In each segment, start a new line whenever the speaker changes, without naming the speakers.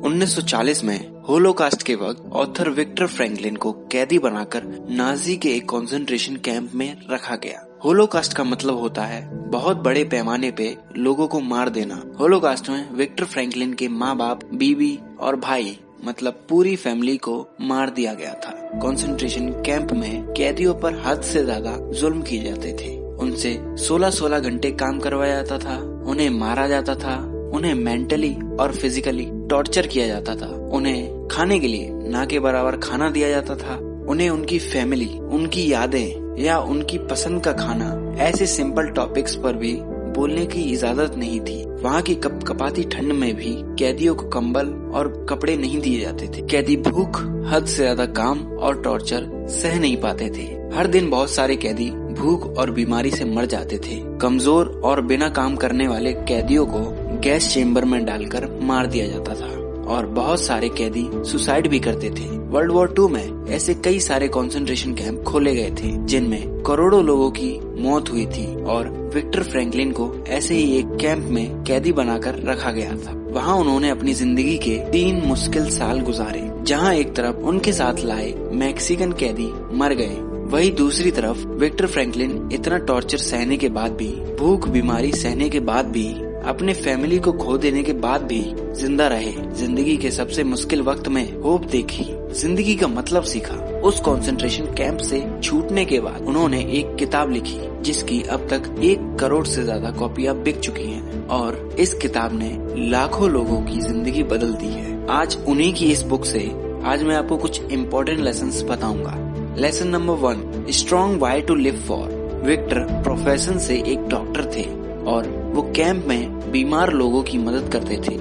1940 में होलोकास्ट के वक्त ऑथर विक्टर फ्रैंकलिन को कैदी बनाकर नाजी के एक कंसंट्रेशन कैंप में रखा गया। होलोकास्ट का मतलब होता है बहुत बड़े पैमाने पे लोगों को मार देना। होलोकास्ट में विक्टर फ्रैंकलिन के माँ बाप बीबी और भाई मतलब पूरी फैमिली को मार दिया गया था। कंसंट्रेशन कैंप में कैदियों पर हद से ज़्यादा जुल्म किए जाते थे। उनसे 16-16 घंटे काम करवाया जाता था, उन्हें मारा जाता था उन्हें मेंटली और फिजिकली टॉर्चर किया जाता था। उन्हें खाने के लिए ना के बराबर खाना दिया जाता था। उन्हें उनकी फैमिली उनकी यादें या उनकी पसंद का खाना ऐसे सिंपल टॉपिक्स पर भी बोलने की इजाज़त नहीं थी। वहाँ की कप कपाती ठंड में भी कैदियों को कंबल और कपड़े नहीं दिए जाते थे। कैदी भूख, हद से ज़्यादा काम और टॉर्चर सह नहीं पाते थे। हर दिन बहुत सारे कैदी भूख और बीमारी से मर जाते थे। कमज़ोर और बिना काम करने वाले कैदियों को गैस चेम्बर में डालकर मार दिया जाता था। और बहुत सारे कैदी सुसाइड भी करते थे। वर्ल्ड वॉर टू में ऐसे कई सारे कंसंट्रेशन कैंप खोले गए थे, जिनमें करोड़ों लोगों की मौत हुई थी और विक्टर फ्रैंकलिन को ऐसे ही एक कैंप में कैदी बनाकर रखा गया था। वहाँ उन्होंने अपनी ज़िंदगी के तीन मुश्किल साल गुजारे। जहाँ एक तरफ़ उनके साथ लाए मैक्सिकन कैदी मर गए, वही दूसरी तरफ़ विक्टर फ्रैंकलिन इतना टॉर्चर सहने के बाद भी, भूख बीमारी सहने के बाद भी, अपने फैमिली को खो देने के बाद भी ज़िंदा रहे। ज़िंदगी के सबसे मुश्किल वक्त में होप देखी, ज़िंदगी का मतलब सीखा। उस कंसंट्रेशन कैंप से छूटने के बाद उन्होंने एक किताब लिखी, जिसकी अब तक एक करोड़ से ज़्यादा कॉपियाँ बिक चुकी हैं, और इस किताब ने लाखों लोगों की ज़िंदगी बदल दी है। आज उन्हीं की इस बुक से आज मैं आपको कुछ इम्पोर्टेंट लेसन बताऊँगा। Lesson number one strong why to live for Victor profession से एक डॉक्टर थे और वो कैंप में बीमार लोगों की मदद करते थे।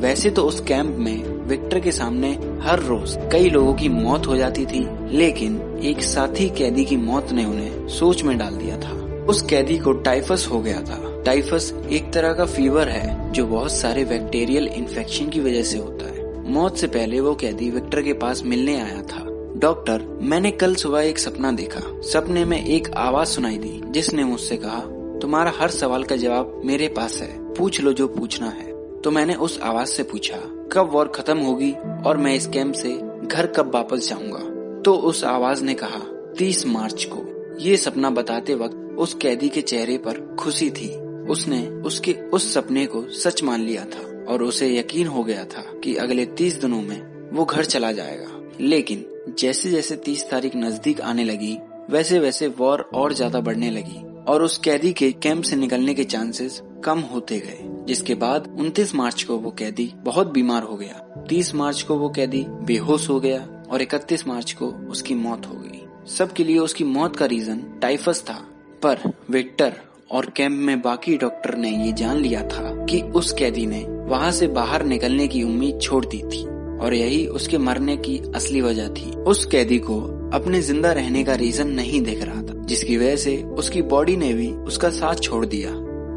वैसे तो उस कैंप में विक्टर के सामने हर रोज कई लोगों की मौत हो जाती थी, लेकिन एक साथी कैदी की मौत ने उन्हें सोच में डाल दिया था। उस कैदी को टाइफस हो गया था। टाइफस एक तरह का फीवर है जो बहुत सारे बैक्टीरियल इन्फेक्शन की वजह से होता है। मौत से पहले वो कैदी विक्टर के पास मिलने आया था। डॉक्टर, मैंने कल सुबह एक सपना देखा। सपने में एक आवाज़ सुनाई दी, जिसने मुझसे कहा, तुम्हारा हर सवाल का जवाब मेरे पास है। पूछ लो जो पूछना है। तो मैंने उस आवाज़ से पूछा, कब वॉर खत्म होगी और मैं इस कैंप से घर कब वापस जाऊँगा? तो उस आवाज़ ने कहा, तीस मार्च को। ये सपना बताते वक्त उस कैदी के चेहरे पर खुशी थी। उसने उसके उस सपने को सच मान लिया था। और उसे यकीन हो गया था कि अगले तीस दिनों में वो घर चला जाएगा। लेकिन जैसे जैसे तीस तारीख नज़दीक आने लगी वैसे वैसे वॉर और ज़्यादा बढ़ने लगी और उस कैदी के कैंप से निकलने के चांसेस कम होते गए, जिसके बाद 29 मार्च को वो कैदी बहुत बीमार हो गया। 30 मार्च को वो कैदी बेहोश हो गया और 31 मार्च को उसकी मौत हो गई। सबके लिए उसकी मौत का रीजन टाइफस था, पर विक्टर और कैंप में बाकी डॉक्टर ने ये जान लिया था कि उस कैदी ने वहाँ से बाहर निकलने की उम्मीद छोड़ दी थी और यही उसके मरने की असली वजह थी। उस कैदी को अपने ज़िंदा रहने का रीजन नहीं देख रहा था, जिसकी वजह से उसकी बॉडी ने भी उसका साथ छोड़ दिया।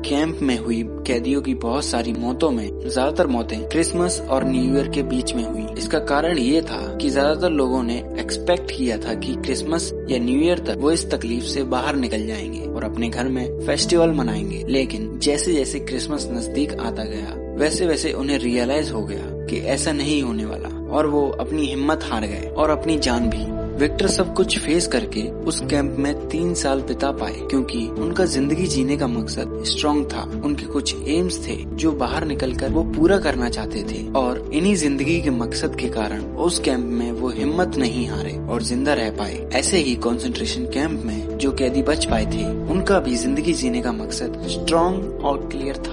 कैंप में हुई कैदियों की बहुत सारी मौतों में ज़्यादातर मौतें क्रिसमस और न्यू ईयर के बीच में हुई। इसका कारण ये था कि ज़्यादातर लोगों ने एक्सपेक्ट किया था कि क्रिसमस या न्यू ईयर तक वो इस तकलीफ़ से बाहर निकल जाएँगे और अपने घर में फेस्टिवल मनाएँगे। लेकिन जैसे जैसे क्रिसमस नज़दीक आता गया वैसे वैसे उन्हें रियलाइज़ हो गया कि ऐसा नहीं होने वाला। और वो अपनी हिम्मत हार गए और अपनी जान भी। विक्टर सब कुछ फेस करके उस कैंप में तीन साल बिता पाए, क्योंकि उनका ज़िंदगी जीने का मकसद स्ट्रॉन्ग था। उनके कुछ एम्स थे जो बाहर निकलकर वो पूरा करना चाहते थे। और इन्हीं ज़िंदगी के मकसद के कारण उस कैंप में वो हिम्मत नहीं हारे और ज़िंदा रह पाए। ऐसे ही कंसंट्रेशन कैंप में जो कैदी बच पाए थे, उनका भी ज़िंदगी जीने का मकसद स्ट्रॉन्ग और क्लियर था।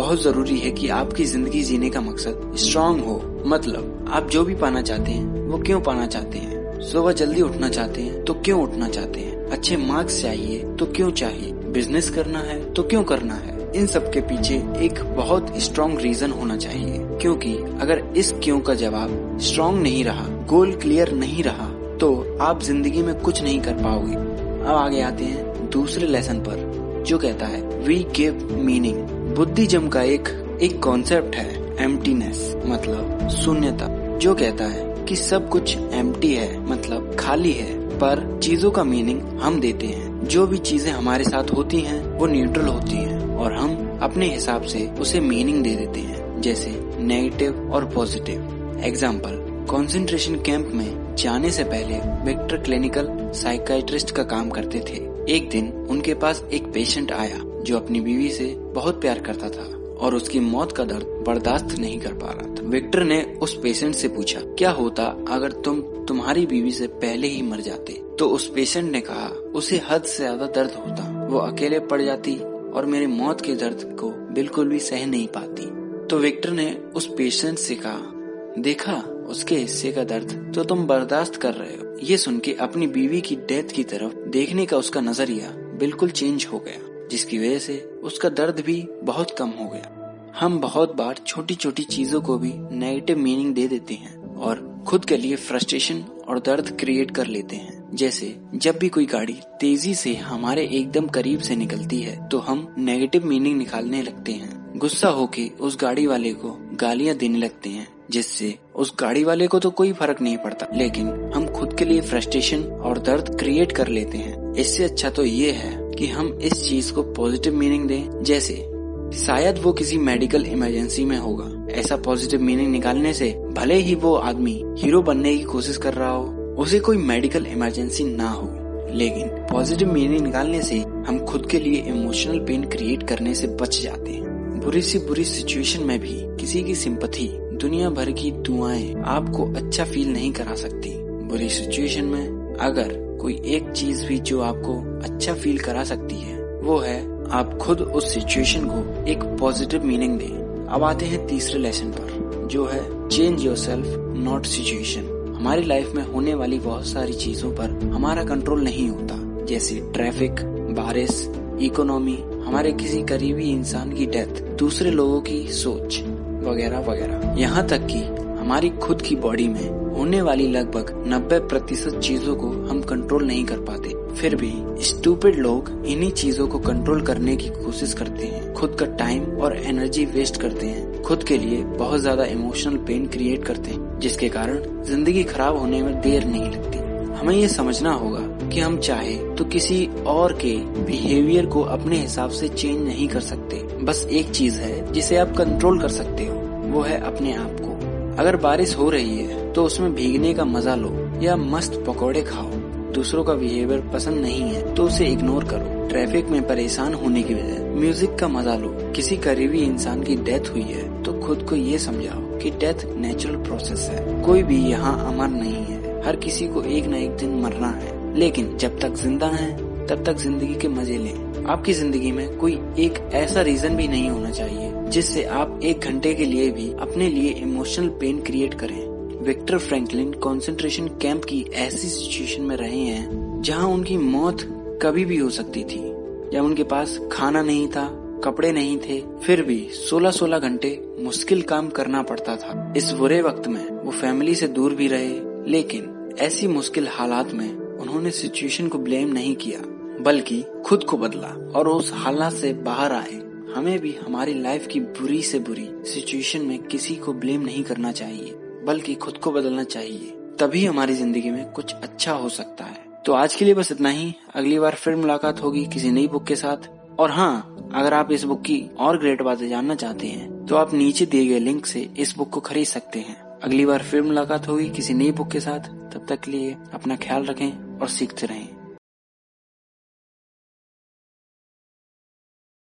बहुत ज़रूरी है कि आपकी ज़िंदगी जीने का मकसद स्ट्रांग हो। मतलब आप जो भी पाना चाहते हैं, वो क्यों पाना चाहते हैं? सुबह जल्दी उठना चाहते हैं तो क्यों उठना चाहते हैं? अच्छे मार्क्स चाहिए तो क्यों चाहिए? बिज़नेस करना है तो क्यों करना है? इन सब के पीछे एक बहुत स्ट्रॉन्ग रीजन होना चाहिए। क्योंकि, अगर इस क्यों का जवाब स्ट्रॉन्ग नहीं रहा गोल क्लियर नहीं रहा तो आप ज़िंदगी में कुछ नहीं कर पाओगे। अब आगे आते हैं दूसरे लेसन पर, जो कहता है वी गिव मीनिंग बुद्धिज्म का एक एक कॉन्सेप्ट है एम्प्टीनेस मतलब शून्यता, जो कहता है कि सब कुछ एम्प्टी है मतलब खाली है, पर चीज़ों का मीनिंग हम देते हैं। जो भी चीज़ें हमारे साथ होती हैं, वो न्यूट्रल होती हैं, और हम अपने हिसाब से उसे मीनिंग दे देते हैं, जैसे नेगेटिव और पॉजिटिव एग्ज़ाम्पल कंसंट्रेशन कैंप में जाने से पहले विक्टर क्लिनिकल साइकाइट्रिस्ट का काम करते थे। एक दिन उनके पास एक पेशेंट आया। जो अपनी बीवी से बहुत प्यार करता था और उसकी मौत का दर्द बर्दाश्त नहीं कर पा रहा था। विक्टर ने उस पेशेंट से पूछा, क्या होता अगर तुम तुम्हारी बीवी से पहले ही मर जाते? तो उस पेशेंट ने कहा, उसे हद से ज़्यादा दर्द होता। वो अकेले पड़ जाती और मेरे मौत के दर्द को बिल्कुल भी सह नहीं पाती। तो विक्टर ने उस पेशेंट से कहा, देखा, उसके हिस्से का दर्द तो तुम बर्दाश्त कर रहे हो। ये सुन के अपनी बीवी की डेथ की तरफ़ देखने का उसका नज़रिया बिल्कुल चेंज हो गया। जिसकी वजह से उसका दर्द भी बहुत कम हो गया। हम बहुत बार छोटी छोटी चीज़ों को भी नेगेटिव मीनिंग दे देते हैं और खुद के लिए फ्रस्ट्रेशन और दर्द क्रिएट कर लेते हैं। जैसे, जब भी कोई गाड़ी तेज़ी से हमारे एकदम करीब से निकलती है तो हम नेगेटिव मीनिंग निकालने लगते हैं। गुस्सा होके उस गाड़ी वाले को गालियाँ देने लगते हैं, जिससे उस गाड़ी वाले को तो कोई फ़र्क नहीं पड़ता। लेकिन हम खुद के लिए फ्रस्ट्रेशन और दर्द क्रिएट कर लेते हैं। इससे अच्छा तो ये है कि हम इस चीज़ को पॉजिटिव मीनिंग दें, जैसे, शायद वो किसी मेडिकल इमरजेंसी में होगा। ऐसा पॉजिटिव मीनिंग निकालने से भले ही वो आदमी हीरो बनने की कोशिश कर रहा हो, उसे कोई मेडिकल इमरजेंसी ना हो। लेकिन पॉजिटिव मीनिंग निकालने से हम खुद के लिए इमोशनल पेन क्रिएट करने से बच जाते हैं। बुरी सी बुरी सिचुएशन में भी किसी की सिंपथी दुनिया भर की दुआएँ आपको अच्छा फील नहीं करा सकती। बुरी सिचुएशन में अगर कोई एक चीज़ भी जो आपको अच्छा फील करा सकती है, वो है आप खुद उस सिचुएशन को एक पॉजिटिव मीनिंग दें। अब आते हैं तीसरे लेसन पर, जो है change yourself not situation हमारी लाइफ में होने वाली बहुत सारी चीज़ों पर हमारा कंट्रोल नहीं होता, जैसे ट्रैफ़िक बारिश इकोनॉमी हमारे किसी करीबी इंसान की डेथ दूसरे लोगों की सोच, वगैरह वगैरह। यहाँ तक कि हमारी खुद की बॉडी में होने वाली लगभग 90 प्रतिशत चीज़ों को हम कंट्रोल नहीं कर पाते। फिर भी स्टूपिड लोग इन्हीं चीज़ों को कंट्रोल करने की कोशिश करते हैं। खुद का टाइम और एनर्जी वेस्ट करते हैं। खुद के लिए बहुत ज़्यादा इमोशनल पेन क्रिएट करते हैं, जिसके कारण ज़िंदगी खराब होने में देर नहीं लगती। हमें ये समझना होगा कि हम चाहे तो किसी और के बिहेवियर को अपने हिसाब से चेंज नहीं कर सकते। बस एक चीज़ है जिसे आप कंट्रोल कर सकते हो, वो है अपने आप को। अगर बारिश हो रही है तो उसमें भीगने का मज़ा लो, या मस्त पकौड़े खाओ। दूसरों का बिहेवियर पसंद नहीं है तो उसे इग्नोर करो। ट्रैफ़िक में परेशान होने की वजह म्यूज़िक का मज़ा लो। किसी करीबी इंसान की डेथ हुई है तो खुद को ये समझाओ कि डेथ नेचुरल प्रोसेस है। कोई भी यहाँ अमर नहीं है। हर किसी को एक न एक दिन मरना है। लेकिन जब तक ज़िंदा है तब तक ज़िंदगी के मज़े लें। आपकी ज़िंदगी में कोई एक ऐसा रीजन भी नहीं होना चाहिए, जिससे आप एक घंटे के लिए भी अपने लिए इमोशनल पेन क्रिएट करें। विक्टर फ्रैंकलिन कंसंट्रेशन कैंप की ऐसी सिचुएशन में रहे हैं, जहाँ उनकी मौत कभी भी हो सकती थी। जब उनके पास खाना नहीं था, कपड़े नहीं थे, फिर भी 16-16 घंटे मुश्किल काम करना पड़ता था। इस बुरे वक्त में वो फैमिली से दूर भी रहे, लेकिन ऐसी मुश्किल हालात में उन्होंने सिचुएशन को ब्लेम नहीं किया। बल्कि खुद को बदला और उस हालात से बाहर आए। हमें भी हमारी लाइफ की बुरी से बुरी सिचुएशन में किसी को ब्लेम नहीं करना चाहिए, बल्कि खुद को बदलना चाहिए। तभी हमारी ज़िंदगी में कुछ अच्छा हो सकता है। तो आज के लिए बस इतना ही। अगली बार फिर मुलाकात होगी किसी नई बुक के साथ। और हाँ अगर आप इस बुक की और ग्रेट बातें जानना चाहते हैं तो आप नीचे दिए गए लिंक से इस बुक को खरीद सकते हैं। अगली बार फिर मुलाकात होगी किसी नई बुक के साथ। तब तक के लिए अपना ख्याल रखें और सीखते रहें।